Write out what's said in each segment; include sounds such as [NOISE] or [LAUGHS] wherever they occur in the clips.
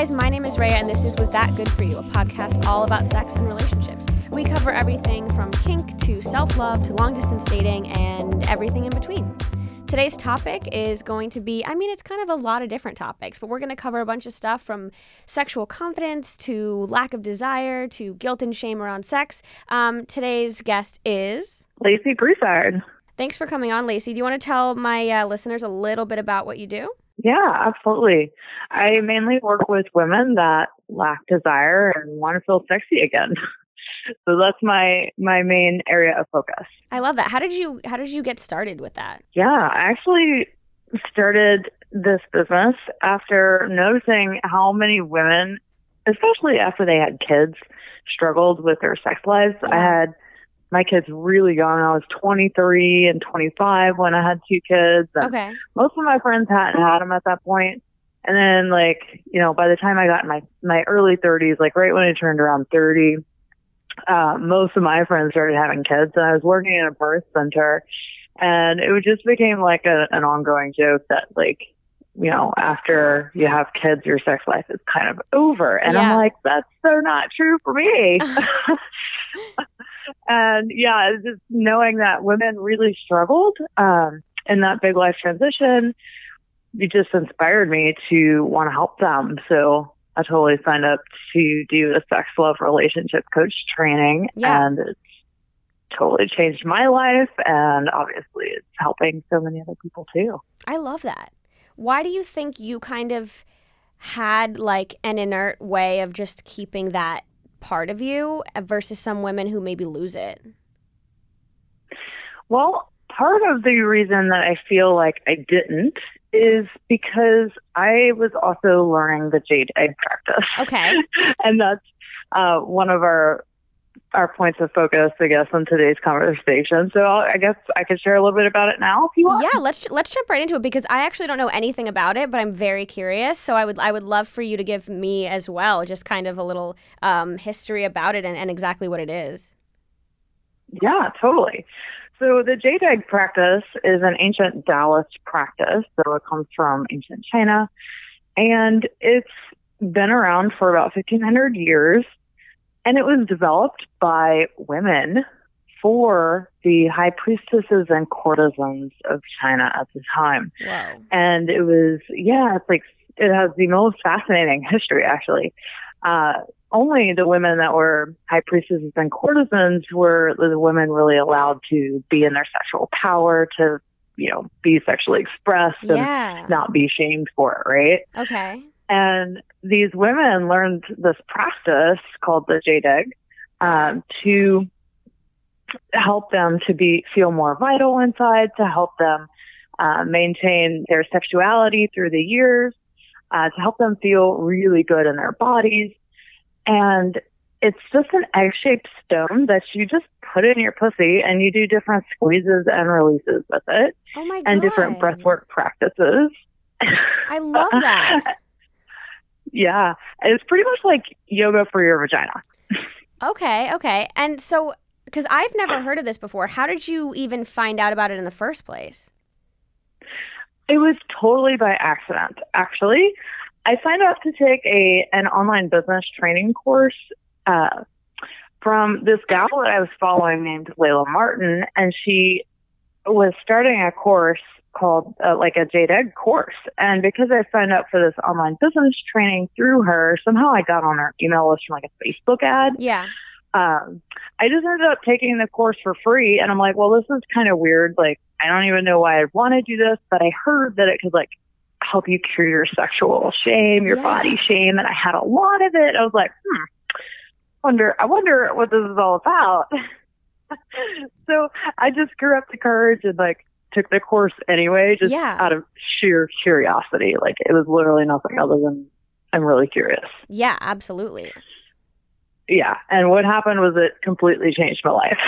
guys, my name is Rhea, and this is Was That Good For You, a podcast all about sex and relationships. We cover everything from kink to self love to long distance dating and everything in between. Today's topic is going to be I mean, it's kind of a lot of different topics, but we're going to cover a bunch of stuff from sexual confidence to lack of desire to guilt and shame around sex. Um, today's guest is Lacey Broussard. Thanks for coming on, Lacey. Do you want to tell my uh, listeners a little bit about what you do? Yeah, absolutely. I mainly work with women that lack desire and want to feel sexy again. [LAUGHS] so that's my my main area of focus. I love that. How did you how did you get started with that? Yeah, I actually started this business after noticing how many women, especially after they had kids, struggled with their sex lives. Yeah. I had my kids really young. I was 23 and 25 when I had two kids. okay. Most of my friends hadn't had them at that point. And then, like, you know, by the time I got in my my early 30s, like right when I turned around 30, uh, most of my friends started having kids, and I was working in a birth center, and it just became like a, an ongoing joke that, like, you know, after you have kids, your sex life is kind of over. And yeah. I'm like, that's so not true for me. [LAUGHS] [LAUGHS] and yeah, just knowing that women really struggled um, in that big life transition, it just inspired me to want to help them. So I totally signed up to do a sex love relationship coach training, yeah. and it's totally changed my life. And obviously, it's helping so many other people too. I love that. Why do you think you kind of had like an inert way of just keeping that part of you versus some women who maybe lose it? Well, part of the reason that I feel like I didn't is because I was also learning the jade egg practice. Okay. [LAUGHS] and that's uh, one of our our points of focus, I guess, in today's conversation. So I'll, i guess I could share a little bit about it now, if you want. Yeah, let's let's jump right into it because I actually don't know anything about it, but I'm very curious. So I would I would love for you to give me as well, just kind of a little um, history about it and, and exactly what it is. Yeah, totally. So the egg practice is an ancient Taoist practice. So it comes from ancient China, and it's been around for about 1500 years and it was developed by women for the high priestesses and courtesans of China at the time. Wow. And it was, yeah, it's like, it has the most fascinating history, actually. Uh, only the women that were high priestesses and courtesans were the women really allowed to be in their sexual power, to, you know, be sexually expressed yeah. and not be shamed for it, right? Okay. And these women learned this practice called the jade egg um, to help them to be feel more vital inside, to help them uh, maintain their sexuality through the years, uh, to help them feel really good in their bodies. And it's just an egg-shaped stone that you just put in your pussy and you do different squeezes and releases with it. Oh my God. And different breathwork practices. I love that. [LAUGHS] Yeah. It's pretty much like yoga for your vagina. okay, okay. And so, because I've never heard of this before, how did you even find out about it in the first place? It was totally by accident, actually. I signed up to take a an online business training course uh, from this gal that I was following named Layla Martin, and she was starting a course called uh, like a Jade Egg course. And because I signed up for this online business training through her, somehow I got on her email list from like a Facebook ad. Yeah. Um, I just ended up taking the course for free. And I'm like, well, this is kind of weird. Like, I don't even know why I'd want to do this, but I heard that it could like help you cure your sexual shame, your yeah. body shame. And I had a lot of it. I was like, hmm, wonder, I wonder what this is all about. [LAUGHS] so I just grew up the courage and like took the course anyway, just yeah. out of sheer curiosity. Like it was literally nothing other than I'm really curious. Yeah, absolutely. Yeah, and what happened was it completely changed my life.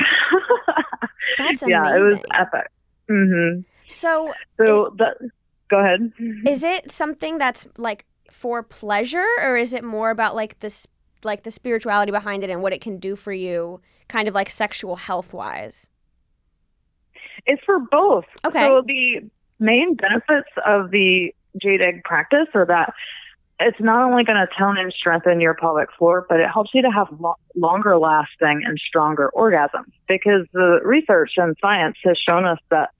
[LAUGHS] That's amazing. Yeah, it was epic. Mm-hmm. So, so it, the, go ahead. Is it something that's like for pleasure, or is it more about like this, like the spirituality behind it and what it can do for you, kind of like sexual health wise? It's for both. Okay. So the main benefits of the jade egg practice are that it's not only going to tone and strengthen your pelvic floor, but it helps you to have lo- longer lasting and stronger orgasms because the research and science has shown us that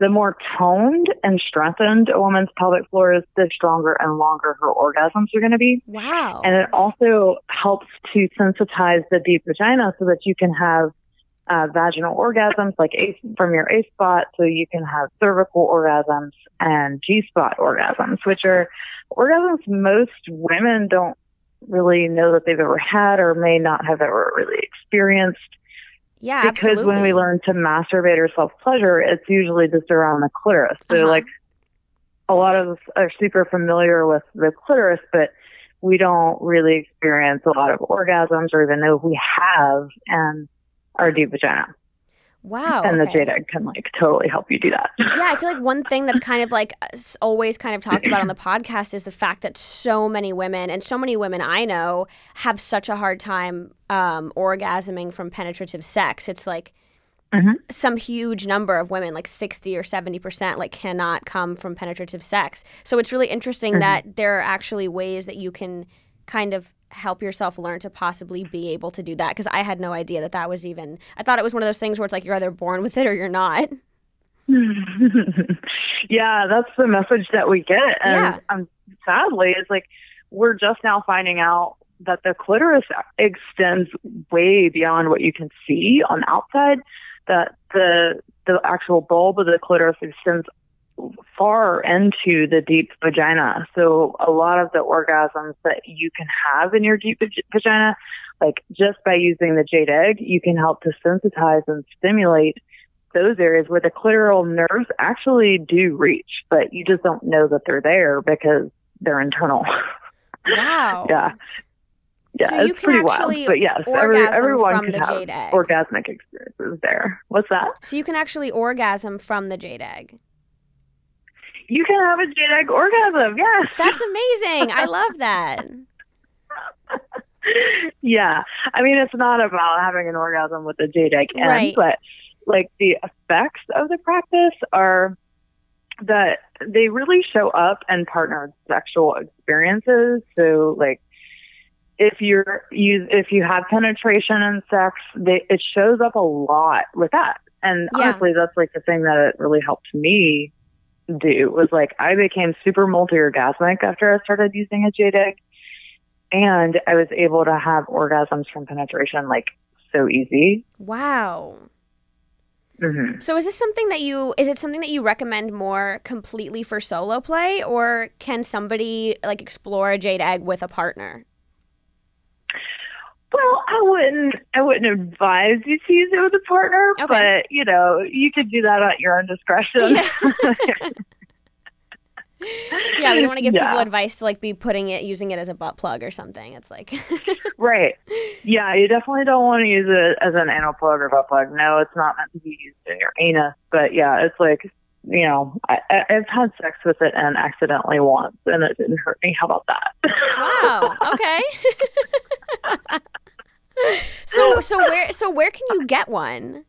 the more toned and strengthened a woman's pelvic floor is, the stronger and longer her orgasms are going to be. Wow. And it also helps to sensitize the deep vagina so that you can have uh, vaginal orgasms like A, from your A spot, so you can have cervical orgasms and G spot orgasms, which are orgasms most women don't really know that they've ever had or may not have ever really experienced. Yeah, because absolutely. when we learn to masturbate or self pleasure, it's usually just around the clitoris. So, Uh-huh. like, a lot of us are super familiar with the clitoris, but we don't really experience a lot of orgasms or even know if we have in our deep vagina. wow. and the okay. jade egg can like totally help you do that. Yeah, I feel like one thing that's kind of like [LAUGHS] always kind of talked about on the podcast is the fact that so many women and so many women I know have such a hard time um, orgasming from penetrative sex. It's like Mhm. some huge number of women, like 60 or 70%, like cannot come from penetrative sex. So it's really interesting Mhm. that there are actually ways that you can kind of help yourself learn to possibly be able to do that because I had no idea that that was even I thought it was one of those things where it's like you're either born with it or you're not. [LAUGHS] [LAUGHS] yeah, that's the message that we get. And Yeah. um, sadly, it's like we're just now finding out that the clitoris extends way beyond what you can see on the outside. That the the actual bulb of the clitoris extends far into the deep vagina. So a lot of the orgasms that you can have in your deep vagina, like just by using the jade egg, you can help to sensitize and stimulate those areas where the clitoral nerves actually do reach, but you just don't know that they're there because they're internal. [LAUGHS] Wow. yeah. Yeah, So you it's can pretty actually wild. But yes, every, orgasm everyone the have jade egg. orgasmic experiences there. What's that? So you can actually orgasm from the jade egg. You can have a jade egg orgasm. Yes. That's amazing. I love that. [LAUGHS] yeah. I mean, it's not about having an orgasm with jade egg end, Right. but like the effects of the practice are that they really show up in partnered sexual experiences. So, like, if you're you if you have penetration and sex, they, it shows up a lot with that. And Yeah. honestly, that's like the thing that it really helped me do was like I became super multi orgasmic after I started using a jade egg, and I was able to have orgasms from penetration like so easy. Wow. hmm So is this something that you is it something that you recommend more completely for solo play or can somebody like explore a jade egg with a partner? Well, I wouldn't I wouldn't advise you to use it with a partner, Okay. but you know you could do that at your own discretion. Yeah, we don't want to give people advice to like be putting it using it as a butt plug or something. It's like [LAUGHS] Right. Yeah, you definitely don't want to use it as an anal plug or butt plug. No, it's not meant to be used in your anus. But yeah, it's like, you know, I, I've had sex with it and accidentally once, and it didn't hurt me. How about that? Wow. Okay. [LAUGHS] [LAUGHS] so [LAUGHS] so where so where can you get one?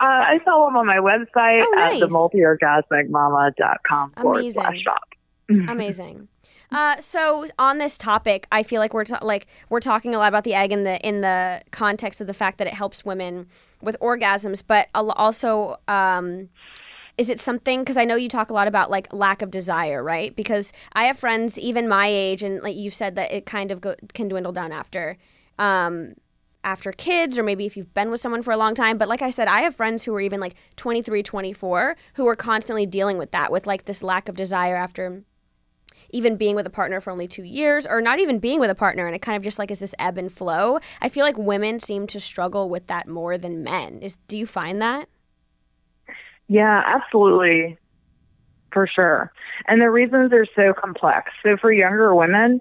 Uh, I sell them on my website Oh, at nice. themultiorgasmicmama.com forward Amazing. slash shop. [LAUGHS] Amazing. Uh, so on this topic, I feel like we're ta- like we're talking a lot about the egg in the in the context of the fact that it helps women with orgasms, but also um, is it something? Because I know you talk a lot about like lack of desire, right? Because I have friends even my age, and like you said that it kind of go- can dwindle down after. Um, after kids or maybe if you've been with someone for a long time but like i said i have friends who are even like 23 24 who are constantly dealing with that with like this lack of desire after even being with a partner for only two years or not even being with a partner and it kind of just like is this ebb and flow i feel like women seem to struggle with that more than men is do you find that Yeah, absolutely. For sure. And the reasons are so complex. So for younger women,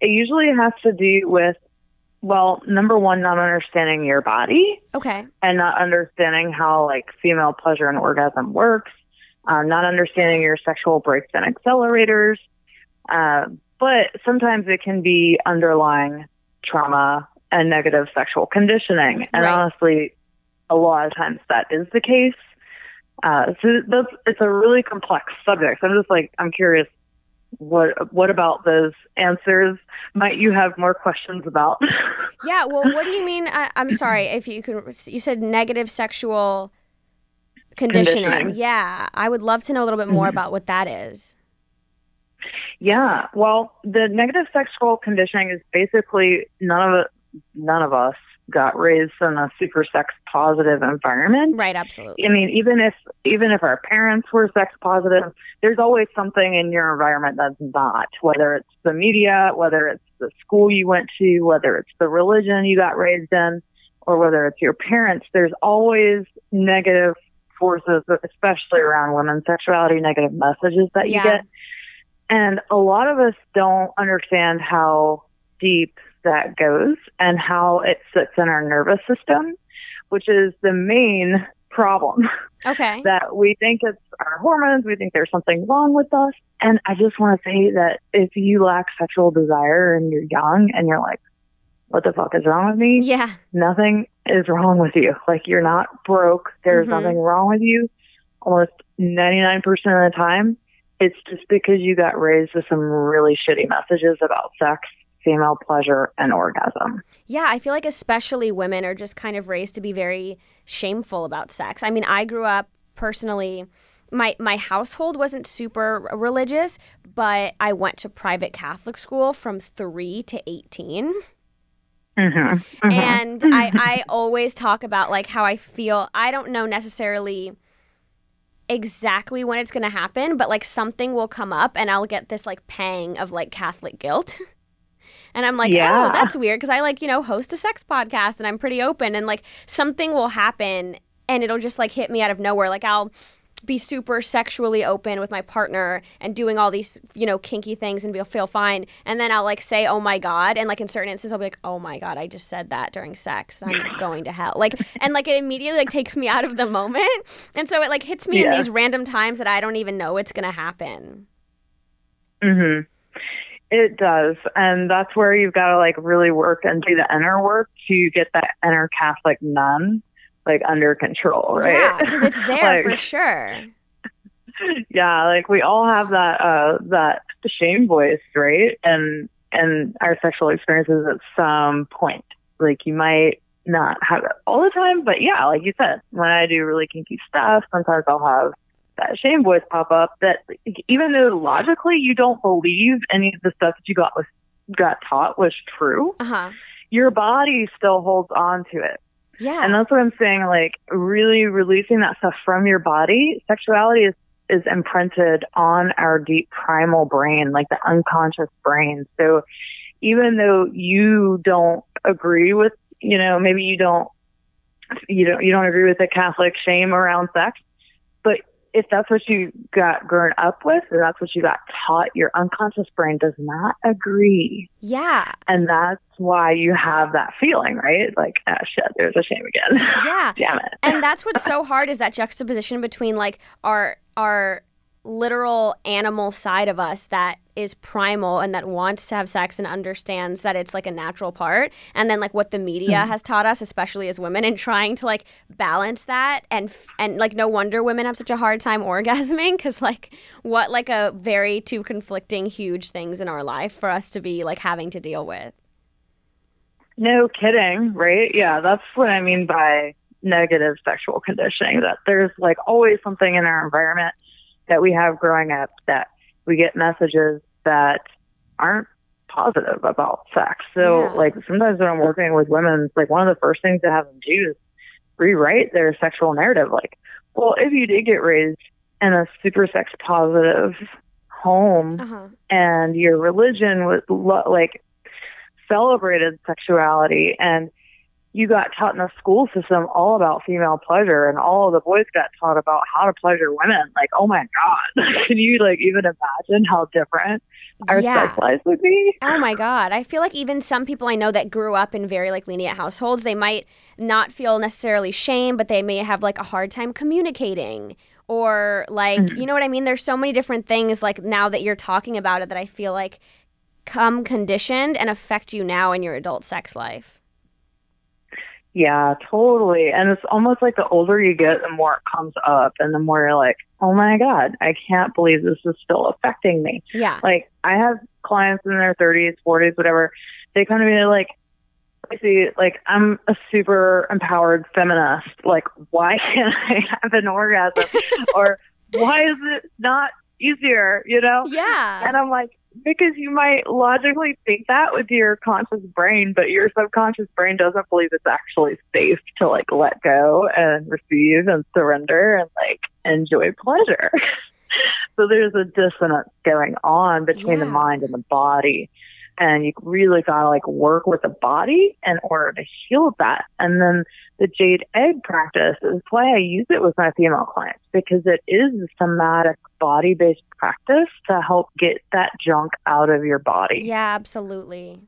it usually has to do with, well, number one, not understanding your body okay and not understanding how like female pleasure and orgasm works, um, not understanding your sexual brakes and accelerators. Uh, but sometimes it can be underlying trauma and negative sexual conditioning. And Right. honestly, a lot of times that is the case. Uh, so that's, it's a really complex subject. So I'm just like, I'm curious what what about those answers might you have more questions about [LAUGHS] yeah well what do you mean I, am sorry if you could you said negative sexual conditioning. conditioning. yeah i would love to know a little bit more mm-hmm. about what that is yeah well the negative sexual conditioning is basically none of none of us got raised in a super sex positive environment. Right, absolutely. I mean, even if even if our parents were sex positive, there's always something in your environment that's not, whether it's the media, whether it's the school you went to, whether it's the religion you got raised in, or whether it's your parents, there's always negative forces, especially around women's sexuality, negative messages that you yeah. get. And a lot of us don't understand how deep that goes and how it sits in our nervous system, which is the main problem. Okay. [LAUGHS] that we think it's our hormones, we think there's something wrong with us. And I just want to say that if you lack sexual desire and you're young and you're like, what the fuck is wrong with me? Yeah. Nothing is wrong with you. Like you're not broke. There's mm-hmm. nothing wrong with you. Almost 99% of the time, it's just because you got raised with some really shitty messages about sex female pleasure and orgasm. Yeah, I feel like especially women are just kind of raised to be very shameful about sex. I mean, I grew up personally my my household wasn't super religious, but I went to private Catholic school from 3 to 18. Mm-hmm. Mm-hmm. And I, [LAUGHS] I always talk about like how I feel. I don't know necessarily exactly when it's going to happen, but like something will come up and I'll get this like pang of like Catholic guilt. [LAUGHS] And I'm like, yeah. oh, that's weird because I like, you know, host a sex podcast and I'm pretty open and like something will happen and it'll just like hit me out of nowhere. Like I'll be super sexually open with my partner and doing all these, you know, kinky things and be feel fine. And then I'll like say, oh my God. And like in certain instances, I'll be like, oh my God, I just said that during sex. I'm [LAUGHS] going to hell. Like, and like it immediately like takes me out of the moment. And so it like hits me yeah. in these random times that I don't even know it's going to happen. Mm hmm. It does. And that's where you've got to like really work and do the inner work to get that inner Catholic nun like under control, right? Yeah, because it's [LAUGHS] there like, for sure. [LAUGHS] Yeah, like we all have that uh that shame voice, right? And and our sexual experiences at some point. Like you might not have it all the time, but yeah, like you said, when I do really kinky stuff, sometimes I'll have that shame voice pop up that even though logically you don't believe any of the stuff that you got was got taught was true, uh-huh. your body still holds on to it. Yeah. And that's what I'm saying, like really releasing that stuff from your body. Sexuality is is imprinted on our deep primal brain, like the unconscious brain. So even though you don't agree with, you know, maybe you don't you don't you don't agree with the Catholic shame around sex, if that's what you got grown up with or that's what you got taught, your unconscious brain does not agree. Yeah. And that's why you have that feeling, right? Like, oh shit, there's a shame again. Yeah. [LAUGHS] Damn it. And that's what's so hard is that juxtaposition between like our our literal animal side of us that is primal and that wants to have sex and understands that it's like a natural part. And then like what the media mm-hmm. has taught us especially as women and trying to like balance that and and like no wonder women have such a hard time [LAUGHS] orgasming cuz like what like a very two conflicting huge things in our life for us to be like having to deal with. No kidding right? Yeah that's what i mean by negative sexual conditioning that there's like always something in our environment that we have growing up that we get messages that aren't positive about sex. So yeah. like sometimes when I'm working with women, it's like one of the first things to have them do is rewrite their sexual narrative. Like, well, if you did get raised in a super sex positive home uh-huh. and your religion was lo- like celebrated sexuality and you got taught in the school system all about female pleasure and all of the boys got taught about how to pleasure women. Like oh my god. [LAUGHS] Can you like even imagine how different our yeah. sex lives would be? Oh my god. I feel like even some people i know that grew up in very like lenient households they might not feel necessarily shame but they may have like a hard time communicating or like mm-hmm. you know what i mean? There's so many different things like now that you're talking about it that i feel like come conditioned and affect you now in your adult sex life Yeah, totally. And it's almost like the older you get, the more it comes up and the more you're like, oh my God, I can't believe this is still affecting me. Yeah. Like, I have clients in their 30s, 40s, whatever. They come to me like, I see, like, I'm a super empowered feminist. Like, why [LAUGHS] can't I have an orgasm? [LAUGHS] or why is it not easier, you know? Yeah. And I'm like, because you might logically think that with your conscious brain, but your subconscious brain doesn't believe it's actually safe to like let go and receive and surrender and like enjoy pleasure. [LAUGHS] so there's a dissonance going on between Yeah. the mind and the body. And you really gotta like work with the body in order to heal that. And then the jade egg practice is why I use it with my female clients because it is a somatic body based practice to help get that junk out of your body. Yeah, absolutely.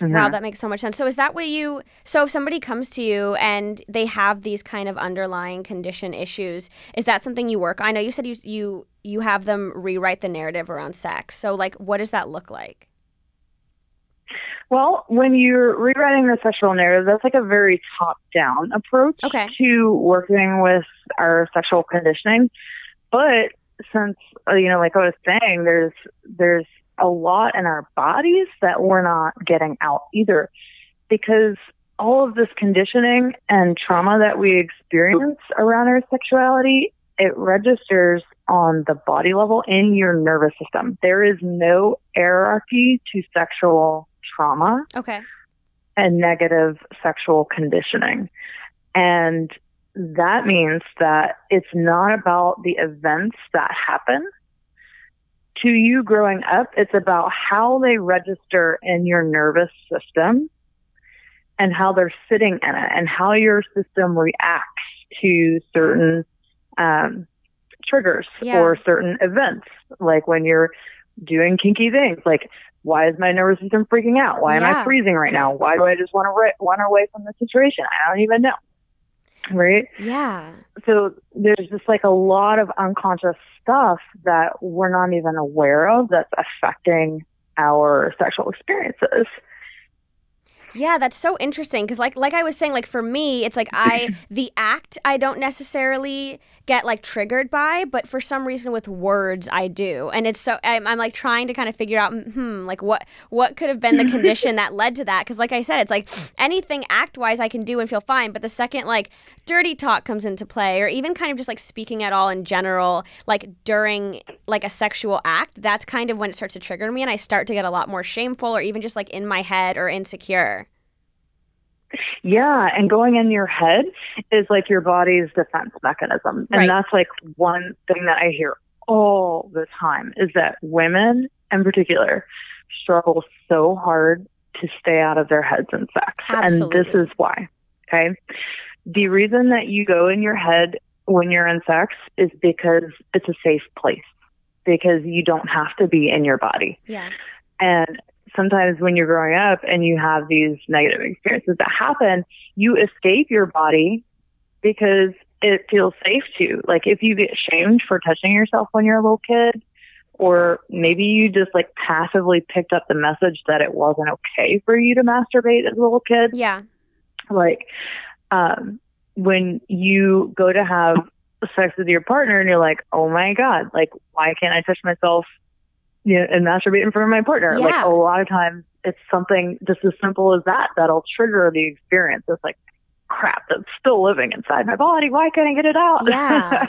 Mhm. Wow, that makes so much sense. So is that what you so if somebody comes to you and they have these kind of underlying condition issues, is that something you work on? I know you said you you you have them rewrite the narrative around sex. So like what does that look like? Well, when you're rewriting the sexual narrative, that's like a very top down approach Okay. to working with our sexual conditioning. But since uh, you know, like I was saying, there's there's a lot in our bodies that we're not getting out either, because all of this conditioning and trauma that we experience around our sexuality, it registers on the body level in your nervous system. There is no hierarchy to sexual trauma Okay. and negative sexual conditioning. And that means that it's not about the events that happen to you growing up. It's about how they register in your nervous system and how they're sitting in it and how your system reacts to certain um, triggers Yeah. or certain events, like when you're doing kinky things, like why is my nervous system freaking out? Why am Yeah. I freezing right now? Why do I just want to ri- run away from the situation? I don't even know. Right? Yeah. So there's just like a lot of unconscious stuff that we're not even aware of that's affecting our sexual experiences. Yeah, that's so interesting because like like I was saying like for me it's like I [LAUGHS] the act I don't necessarily get like triggered by but for some reason with words I do and it's so I'm, I'm like trying to kind of figure out hmm like what what could have been the [LAUGHS] condition that led to that because like I said it's like anything act wise I can do and feel fine but the second like dirty talk comes into play or even kind of just like speaking at all in general like during like a sexual act that's kind of when it starts to trigger me and I start to get a lot more shameful or even just like in my head or insecure. Yeah, and going in your head is like your body's defense mechanism. And Right. that's like one thing that I hear all the time is that women in particular struggle so hard to stay out of their heads in sex. And this is why. Okay. The reason that you go in your head when you're in sex is because it's a safe place. Because you don't have to be in your body. Yeah. And sometimes when you're growing up and you have these negative experiences that happen, you escape your body because it feels safe to. Like if you get shamed for touching yourself when you're a little kid, or maybe you just like passively picked up the message that it wasn't okay for you to masturbate as a little kid. Yeah. Like um, when you go to have sex with your partner and you're like, oh my God, like why can't I touch myself you know, and masturbate in front of my partner? Like a lot of times it's something just as simple as that that'll trigger the experience. It's like crap that's still living inside my body. Why can't I get it out? Yeah.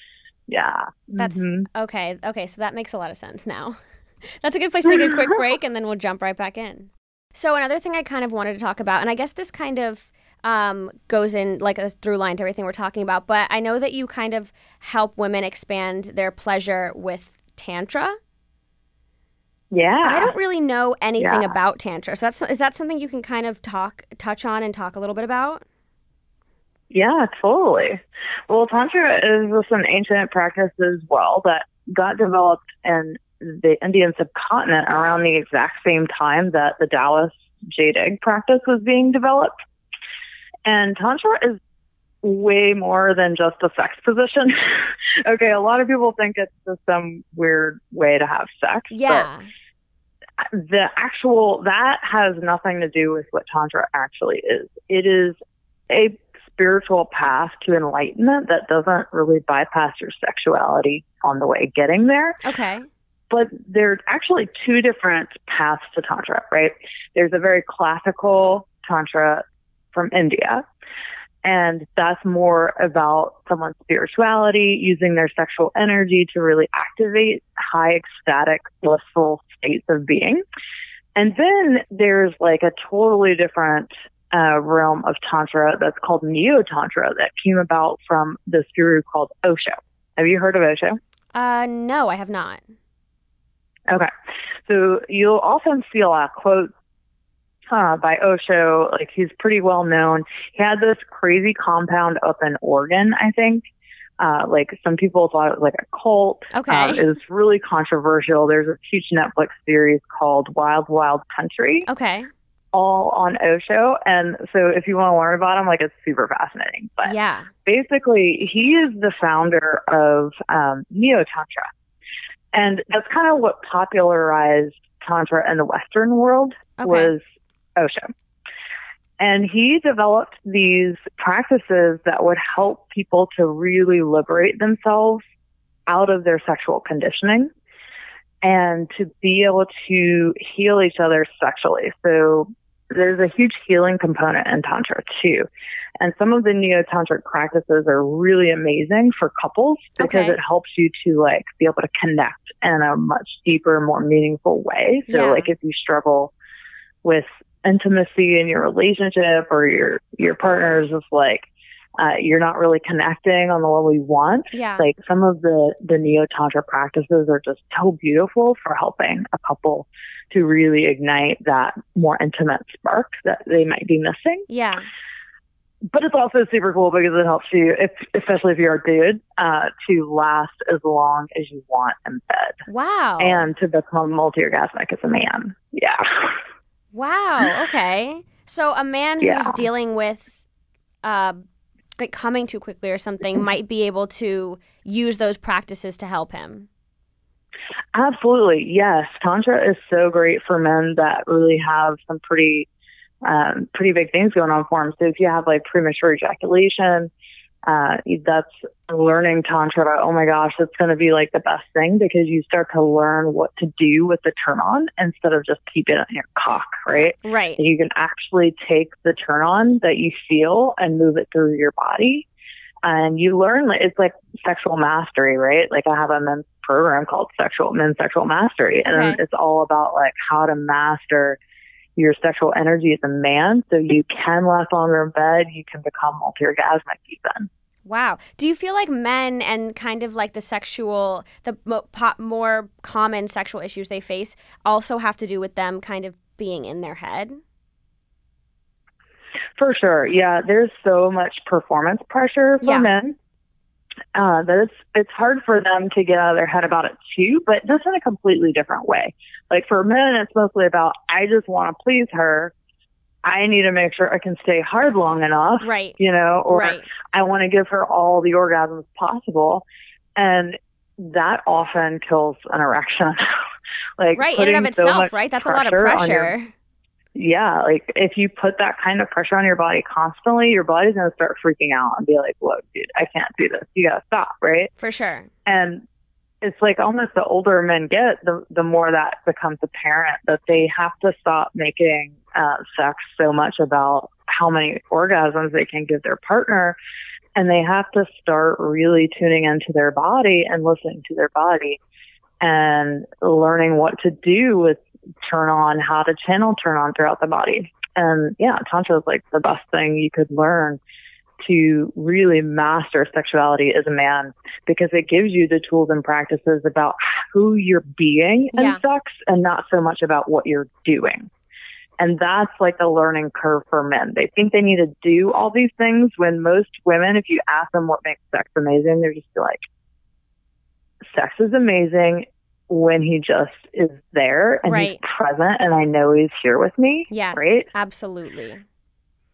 [LAUGHS] yeah. That's Mhm. okay. Okay, so that makes a lot of sense now. [LAUGHS] That's a good place to take a quick break and then we'll jump right back in. So another thing I kind of wanted to talk about, and I guess this kind of um, goes in like a through line to everything we're talking about, but I know that you kind of help women expand their pleasure with tantra. Yeah. I don't really know anything Yeah. about tantra, so that's is that something you can kind of talk touch on and talk a little bit about? Yeah, totally. Well, Tantra is just an ancient practice as well that got developed in the Indian subcontinent around the exact same time that the Taoist jade egg practice was being developed. And Tantra is way more than just a sex position. [LAUGHS] okay, a lot of people think it's just some weird way to have sex. but Yeah. The actual that has nothing to do with what tantra actually is. It is a spiritual path to enlightenment that doesn't really bypass your sexuality on the way getting there. Okay. But there's actually two different paths to Tantra, right? There's a very classical Tantra from India, and that's more about someone's spirituality, using their sexual energy to really activate high ecstatic, blissful states of being. And then there's like a totally different uh, realm of Tantra that's called Neo Tantra that came about from this guru called Osho. Have you heard of Osho? Uh, no, I have not. Okay. So you'll often see a lot of quotes uh, by Osho. Like he's pretty well known. He had this crazy compound up in Oregon, I think. Uh, like some people thought it was like a cult. Okay. Uh, it was really controversial. There's a huge Netflix series called Wild Wild Country. Okay. All on Osho. And so if you want to learn about him, like it's super fascinating. But Yeah. basically, he is the founder of um, Neo Tantra. And that's kind of what popularized Tantra in the Western world Okay. was Osho. And he developed these practices that would help people to really liberate themselves out of their sexual conditioning and to be able to heal each other sexually. So there's a huge healing component in Tantra too. And some of the neo tantric practices are really amazing for couples because Okay. it helps you to like be able to connect in a much deeper, more meaningful way. So Yeah. like if you struggle with intimacy in your relationship or your your partner is just like uh, you're not really connecting on the level you want. Yeah. Like some of the the neo tantra practices are just so beautiful for helping a couple to really ignite that more intimate spark that they might be missing. yeah. But it's also super cool because it helps you, if, especially if you're a dude, uh, to last as long as you want in bed Wow. and to become multi-orgasmic as a man. Yeah. [LAUGHS] Wow. Okay. So a man who's Yeah. dealing with uh like coming too quickly or something might be able to use those practices to help him. Absolutely. Yes. Tantra is so great for men that really have some pretty, um, pretty big things going on for them. So if you have like premature ejaculation, uh, that's learning Tantra. Oh my gosh, it's going to be like the best thing because you start to learn what to do with the turn on instead of just keeping it in your cock, right? Right. You can actually take the turn on that you feel and move it through your body. And you learn it's like sexual mastery, right? Like I have a men's program called Sexual Men's Sexual Mastery. And Okay. it's all about like how to master your sexual energy as a man so you can last longer in bed, you can become multi orgasmic even. Wow. Do you feel like men and kind of like the sexual, the more common sexual issues they face also have to do with them kind of being in their head? For sure. Yeah, there's so much performance pressure for Yeah. men. Uh, that it's it's hard for them to get out of their head about it too, but just in a completely different way. Like for men, it's mostly about I just want to please her. I need to make sure I can stay hard long enough, Right. you know, or Right. I want to give her all the orgasms possible, and that often kills an erection. [LAUGHS] like Right. In and of putting so itself, right? That's a lot of pressure on your- pressure. Yeah, like if you put that kind of pressure on your body constantly, your body's gonna start freaking out and be like, "Whoa, dude, I can't do this. You gotta stop." Right? For sure. And it's like almost the older men get, the the more that becomes apparent that they have to stop making uh, sex so much about how many orgasms they can give their partner, and they have to start really tuning into their body and listening to their body and learning what to do with turn on, how to channel turn on throughout the body. And yeah, Tantra is like the best thing you could learn to really master sexuality as a man because it gives you the tools and practices about who you're being in Yeah. sex and not so much about what you're doing. And that's like the learning curve for men. They think they need to do all these things when most women, if you ask them what makes sex amazing, they're just like, sex is amazing when he just is there and he's present and I know he's here with me. Yes. Right? Absolutely.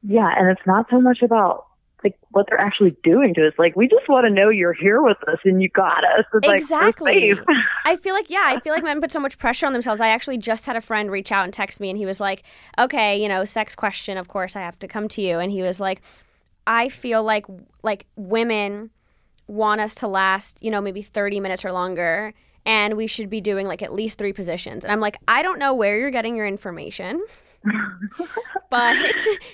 Yeah. And it's not so much about like what they're actually doing to us. Like, we just want to know you're here with us and you got us. It's Exactly. Like. [LAUGHS] I feel like yeah, I feel like men put so much pressure on themselves. I actually just had a friend reach out and text me, and he was like, "Okay, you know, sex question. Of course, I have to come to you." And he was like, "I feel like like women want us to last, you know, maybe thirty minutes or longer." And we should be doing like at least three positions. And I'm like, I don't know where you're getting your information. [LAUGHS] but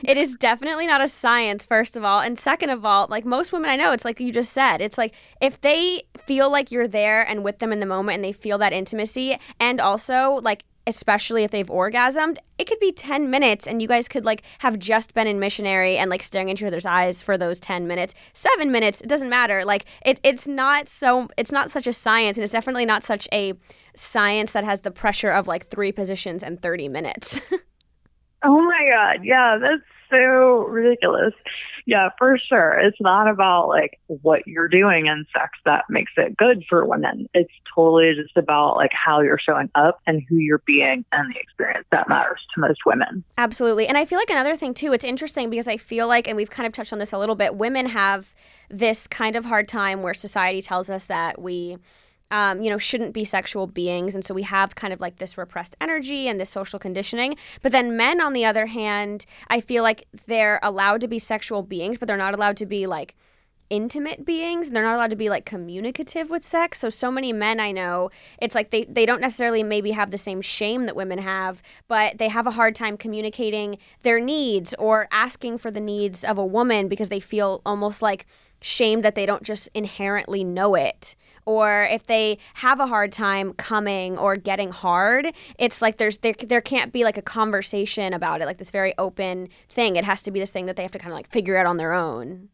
it is definitely not a science first of all and second of all like most women i know it's like you just said it's like if they feel like you're there and with them in the moment and they feel that intimacy and also like especially if they've orgasmed it could be 10 minutes and you guys could like have just been in missionary and like staring into each other's eyes for those 10 minutes. 7 minutes it doesn't matter. Like it, it's not so it's not such a science and it's definitely not such a science that has the pressure of like three positions and 30 minutes. [LAUGHS] Oh my God. Yeah, that's so ridiculous. Yeah, for sure. It's not about like what you're doing in sex that makes it good for women. It's totally just about like how you're showing up and who you're being and the experience that matters to most women. Absolutely. And I feel like another thing too, it's interesting because I feel like, and we've kind of touched on this a little bit, women have this kind of hard time where society tells us that we um, you know, shouldn't be sexual beings. And so we have kind of like this repressed energy and this social conditioning. But then men, on the other hand, I feel like they're allowed to be sexual beings, but they're not allowed to be like intimate beings they're not allowed to be like communicative with sex. So so many men i know it's like they, they don't necessarily maybe have the same shame that women have but they have a hard time communicating their needs or asking for the needs of a woman because they feel almost like shamed that they don't just inherently know it. Or if they have a hard time coming or getting hard it's like there's there, there can't be like a conversation about it like this very open thing. It has to be this thing that they have to kind of like figure out on their own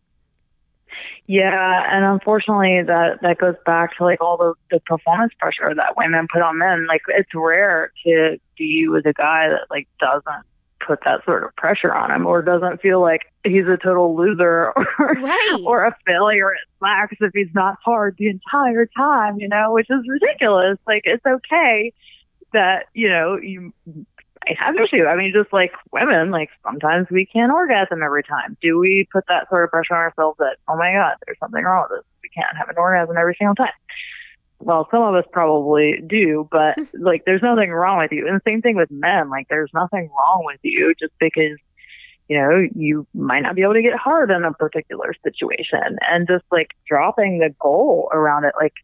yeah, and unfortunately, that that goes back to like all the the performance pressure that women put on men. Like it's rare to be with a guy that like doesn't put that sort of pressure on him or doesn't feel like he's a total loser [LAUGHS] or right. or a failure at sex if he's not hard the entire time, you know, which is ridiculous. Like it's okay that, you know, you I have issue. I mean, just like women, like sometimes we can't orgasm every time. Do we put that sort of pressure on ourselves that, oh my God, there's something wrong with us? We can't have an orgasm every single time. Well, some of us probably do, but [LAUGHS] like there's nothing wrong with you. And the same thing with men. Like there's nothing wrong with you just because, you know, you might not be able to get hard in a particular situation. And just like dropping the goal around it, like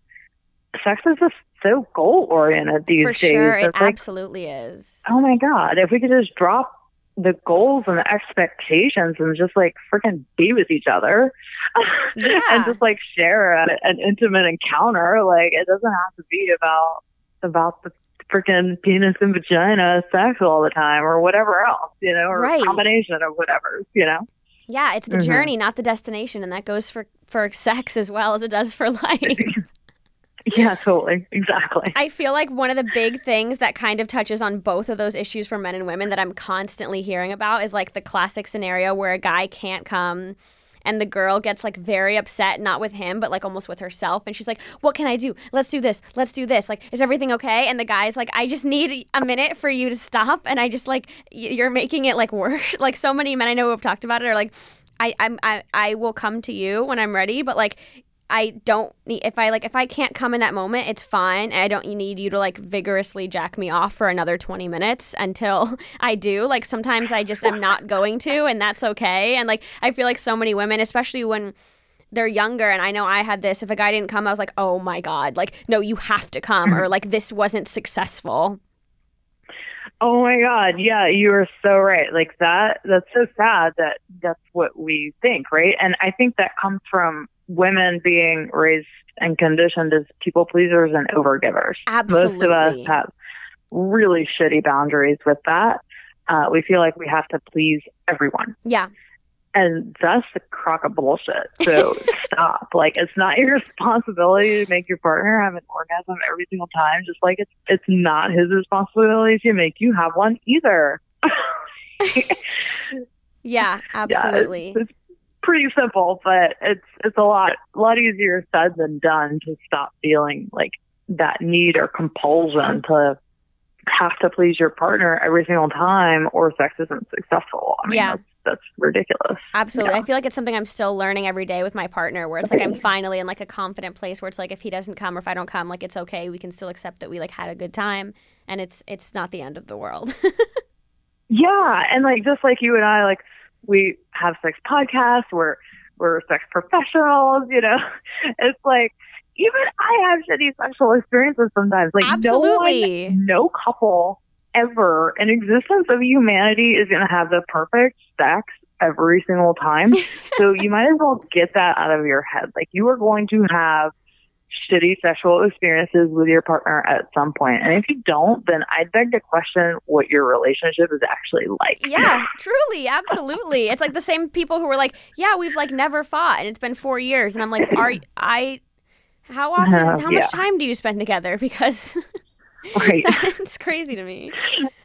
sex is just so goal oriented these For days. sure, it like, absolutely is. oh my god, if we could just drop the goals and the expectations and just like freaking be with each other [LAUGHS] Yeah. and just like share a, an intimate encounter, like it doesn't have to be about about the freaking penis and vagina sex all the time or whatever else, you know, or Right. a combination of whatever, you know. Yeah, it's the Mhm. journey, not the destination, and that goes for for sex as well as it does for [LAUGHS] life. [LAUGHS] Yeah, totally, exactly. I feel like one of the big things that kind of touches on both of those issues for men and women that I'm constantly hearing about is like the classic scenario where a guy can't come and the girl gets like very upset, not with him, but like almost with herself. And she's like, What can I do? Let's do this. Let's do this. Like, is everything okay? And the guy's like, I just need a minute for you to stop. And I just like, you're making it like [LAUGHS] worse. like, so many men I know who have talked about it are like, I, I'm, I, I will come to you when I'm ready, but like, I don't need if I like if I can't come in that moment, it's fine. I don't need you to like vigorously jack me off for another 20 minutes until [LAUGHS] I do. Like sometimes I just am not going to and that's okay. And like I feel like so many women, especially when they're younger and I know I had this if a guy didn't come I was like, "Oh my god, like no, you have to come or mm-hmm. like this wasn't successful." Oh my God. Yeah, you are so right. Like that, that's so sad that that's what we think, right? And I think that comes from women being raised and conditioned as people pleasers and overgivers. Absolutely. Most of us have really shitty boundaries with that. Uh, we feel like we have to please everyone. Yeah. And that's a crock of bullshit. So [LAUGHS] stop. Like it's not your responsibility to make your partner have an orgasm every single time. Just like it's it's not his responsibility to make you have one either. [LAUGHS] [LAUGHS] Yeah, Yeah, absolutely. it's, it's pretty simple, but it's it's a lot a lot easier said than done to stop feeling like that need or compulsion to have to please your partner every single time or sex isn't successful. I mean, Yeah. that's, that's ridiculous. Absolutely. Yeah. I feel like it's something I'm still learning every day with my partner where it's like I'm finally in like a confident place where it's like if he doesn't come or if I don't come, like it's okay. We can still accept that we like had a good time and it's it's not the end of the world. [LAUGHS] yeah. And like just like you and I, like we have sex podcasts, we're we're sex professionals, you know. [LAUGHS] It's like even I have shitty sexual experiences sometimes. Like Absolutely. no one, no couple ever in existence of humanity is going to have the perfect sex every single time. [LAUGHS] so you might as well get that out of your head. Like you are going to have shitty sexual experiences with your partner at some point. And if you don't, then I beg to question what your relationship is actually like. Yeah, truly, absolutely. It's like the same people who were like, "Yeah, we've like never fought and it's been 4 years." And I'm like, "Are I how often Uh, how yeah. much time do you spend together [LAUGHS] because Right. [LAUGHS] it's crazy to me."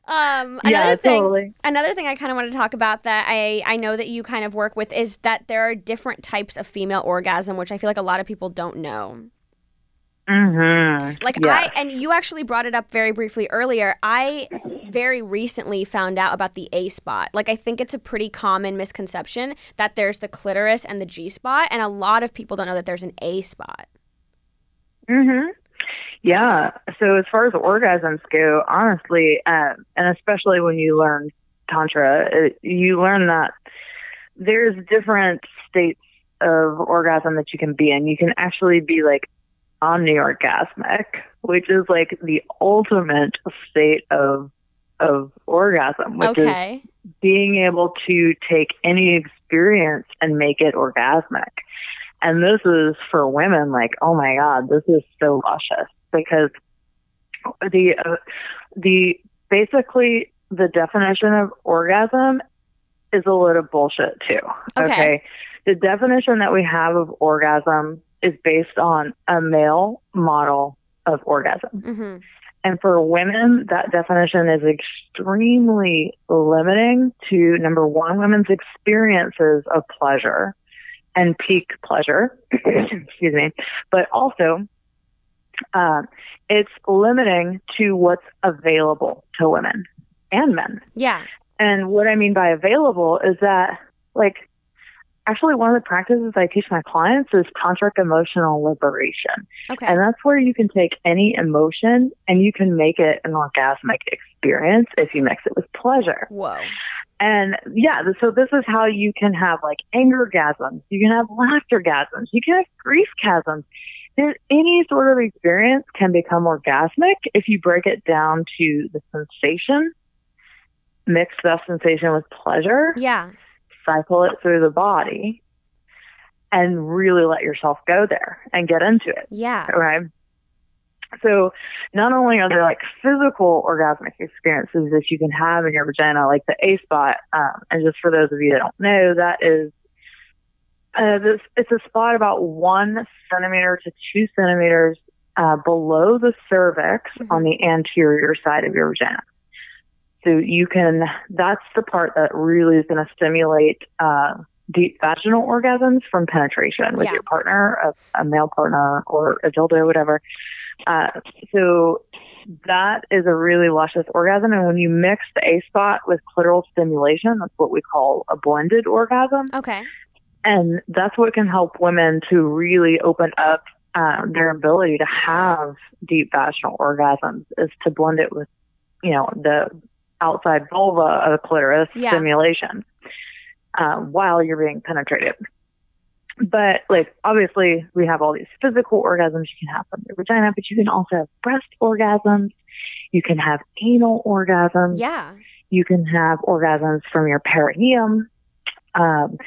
Um [LAUGHS] another yeah, thing totally. Another thing I kind of want to talk about that I, I know that you kind of work with is that there are different types of female orgasm, which I feel like a lot of people don't know. Mm-hmm. Like Yes. I and you actually brought it up very briefly earlier. I very recently found out about the A spot. Like I think it's a pretty common misconception that there's the clitoris and the G spot, and a lot of people don't know that there's an A spot. hmm Yeah. So as far as orgasms go, honestly, um, and especially when you learn tantra, it, you learn that there's different states of orgasm that you can be in. You can actually be like omniorgasmic, which is like the ultimate state of of orgasm, which is okay. being able to take any experience and make it orgasmic. And this is for women like, oh my God, this is so luscious because the, uh, the, basically the definition of orgasm is a load of bullshit too. Okay. The definition that we have of orgasm is based on a male model of orgasm. hmm And for women, that definition is extremely limiting to number one, women's experiences of pleasure and peak pleasure. [CLEARS THROAT] Excuse me. But also, um, it's limiting to what's available to women and men. Yeah. And what I mean by available is that, like, actually, one of the practices I teach my clients is tantric emotional liberation. Okay. And that's where you can take any emotion and you can make it an orgasmic experience if you mix it with pleasure. Whoa. And yeah, so this is how you can have like anger gasms, you can have laughter gasms, you can have grief gasms. There's any sort of experience can become orgasmic if you break it down to the sensation, mix that sensation with pleasure, Yeah. Cycle it through the body, and really let yourself go there and get into it. Yeah. Right. So not only are there like physical orgasmic experiences that you can have in your vagina, like the A spot, um, and just for those of you that don't know, that is uh, this it's a spot about one centimeter to two centimeters uh, below the cervix Mm-hmm. on the anterior side of your vagina. So you can that's the part that really is going to stimulate uh, deep vaginal orgasms from penetration with Yeah. your partner, a, a male partner, or a dildo, whatever. Uh, so that is a really luscious orgasm. And when you mix the A spot with clitoral stimulation, that's what we call a blended orgasm. Okay. And that's what can help women to really open up um, their ability to have deep vaginal orgasms is to blend it with, you know, the outside vulva of the clitoris Yeah. stimulation uh, while you're being penetrated. But like obviously we have all these physical orgasms you can have from your vagina, but you can also have breast orgasms. You can have anal orgasms. Yeah. You can have orgasms from your perineum. Um,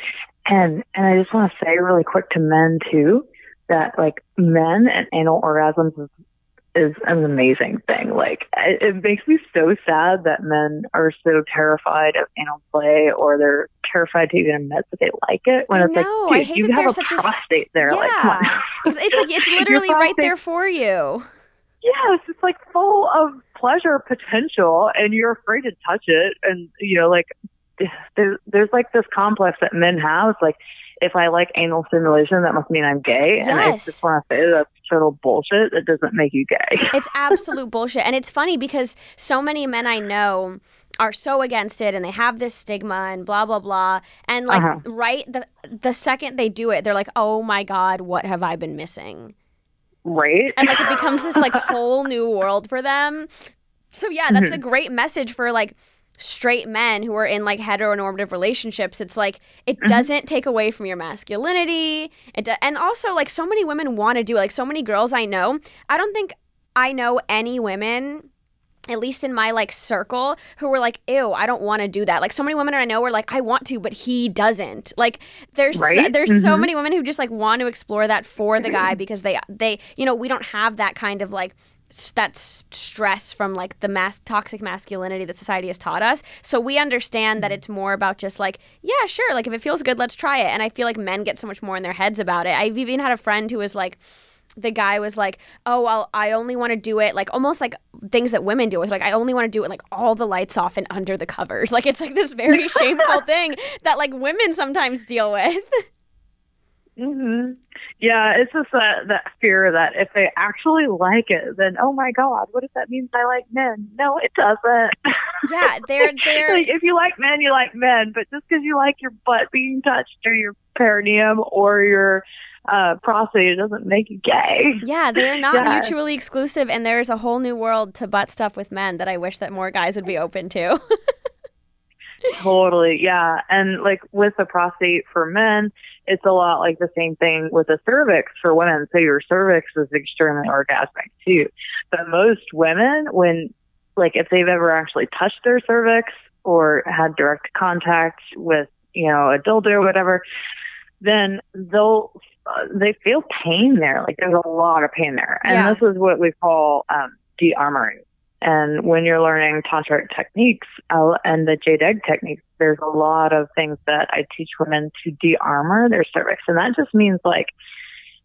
and and I just want to say really quick to men too that like men and anal orgasms is, is an amazing thing. Like it, it makes me so sad that men are so terrified of anal play or they're terrified to even admit that they like it. When I it's know. I like, dude, hate you that have there's a such a prostate there. Like. Yeah. [LAUGHS] It's, it's like it's literally right there for you. yes, it's like full of pleasure potential, and you're afraid to touch it. And you know, like [SIGHS] there's there's like this complex that men have. It's like if I like anal stimulation, that must mean I'm gay. Yes. And I just want to say that's total bullshit. It doesn't make you gay. [LAUGHS] It's absolute bullshit. And it's funny because so many men I know are so against it and they have this stigma and blah blah blah and like Uh-huh. right the the second they do it they're like oh my god what have i been missing Right? and like it becomes this like [LAUGHS] whole new world for them so yeah that's Mm-hmm. a great message for like straight men who are in like heteronormative relationships it's like it Mm-hmm. doesn't take away from your masculinity it do- and also like so many women want to do it. like so many girls i know i don't think i know any women at least in my like circle who were like ew i don't want to do that like so many women i know were like i want to but he doesn't like there's Right? there's so Mhm. many women who just like want to explore that for the guy [CLEARS THROAT] because they they you know we don't have that kind of like that stress from like the mass toxic masculinity that society has taught us so we understand that mm-hmm. it's more about just like yeah sure like if it feels good let's try it and i feel like men get so much more in their heads about it i've even had a friend who was like the guy was like, "Oh, well, I only want to do it like almost like things that women do. It's like I only want to do it like all the lights off and under the covers. [LAUGHS] Like it's like this very [LAUGHS] shameful thing that like women sometimes deal with." [LAUGHS] hmm Yeah, it's just that that fear that if they actually like it, then oh my god, what if that means I like men? No, it doesn't. yeah, they're [LAUGHS] they're like, if you like men, you like men, but just because you like your butt being touched or your perineum or your uh, prostate, it doesn't make you gay. yeah, they're [LAUGHS] not Yeah. mutually exclusive and there's a whole new world to butt stuff with men that I wish that more guys would be open to. [LAUGHS] Totally, yeah. And like with the prostate for men, it's a lot like the same thing with the cervix for women. So your cervix is extremely orgasmic too. But most women, when like if they've ever actually touched their cervix or had direct contact with, you know, a dildo or whatever, then they'll uh, they feel pain there. Like there's a lot of pain there, and Yeah. this is what we call um, de-armoring. And when you're learning tantric techniques uh, and the jade egg techniques, there's a lot of things that I teach women to de-armor their cervix, and that just means like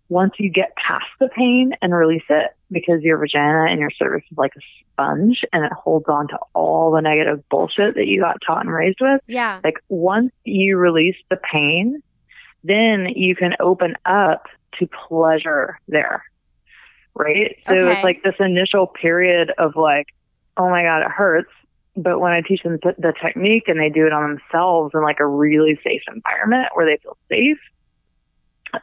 once you get past the pain and release it, because your vagina and your cervix is like a sponge and it holds on to all the negative bullshit that you got taught and raised with yeah. like once you release the pain, then you can open up to pleasure there. Right? So Okay. it's like this initial period of like, oh my God, it hurts. But when I teach them th- the technique and they do it on themselves in like a really safe environment where they feel safe,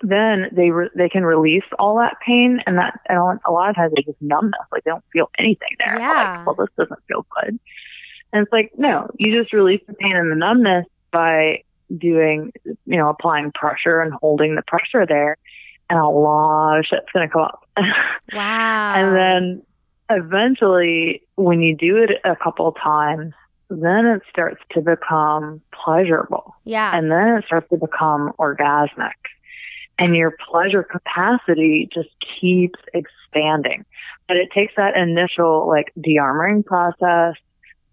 then they re- they can release all that pain and that and a lot of times they just numbness like they don't feel anything there. Yeah. Like, well, this doesn't feel good. And it's like no, you just release the pain and the numbness by doing you know applying pressure and holding the pressure there, and a lot of shit's gonna come up. [LAUGHS] Wow. and then eventually, when you do it a couple times, then it starts to become pleasurable yeah. and then it starts to become orgasmic and your pleasure capacity just keeps expanding but it takes that initial like de-armoring process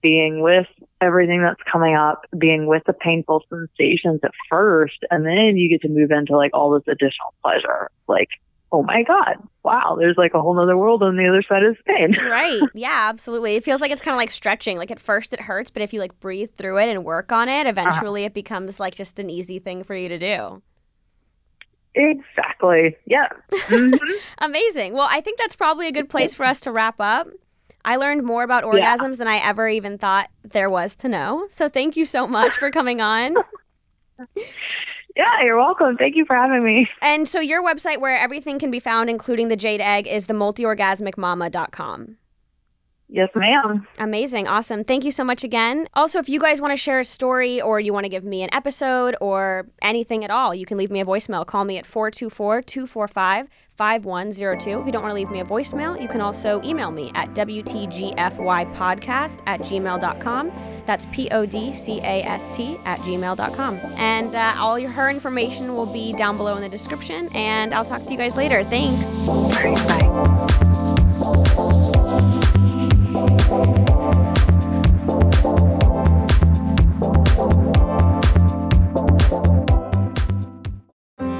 being with everything that's coming up being with the painful sensations at first and then you get to move into like all this additional pleasure like oh my god wow there's like a whole nother world on the other side of this pain [LAUGHS] right. Yeah, absolutely. It feels like it's kind of like stretching. Like at first it hurts, but if you like breathe through it and work on it, eventually it becomes like just an easy thing for you to do. exactly yeah [LAUGHS] Mhm. Amazing. Well, I think that's probably a good place for us to wrap up. I learned more about Yeah. orgasms than I ever even thought there was to know. So thank you so much for coming on. [LAUGHS] yeah you're welcome thank you for having me And so your website where everything can be found, including the jade egg, is the multiorgasmicmama.com. yes ma'am Amazing. Awesome. Thank you so much again. Also, if you guys want to share a story or you want to give me an episode or anything at all, you can leave me a voicemail. Call me at 424 245 5102. If you don't want to leave me a voicemail, you can also email me at WTGFYpodcast at gmail.com. That's P O D C A S T at gmail.com. And uh, all your, her information will be down below in the description. And I'll talk to you guys later. Thanks. Bye.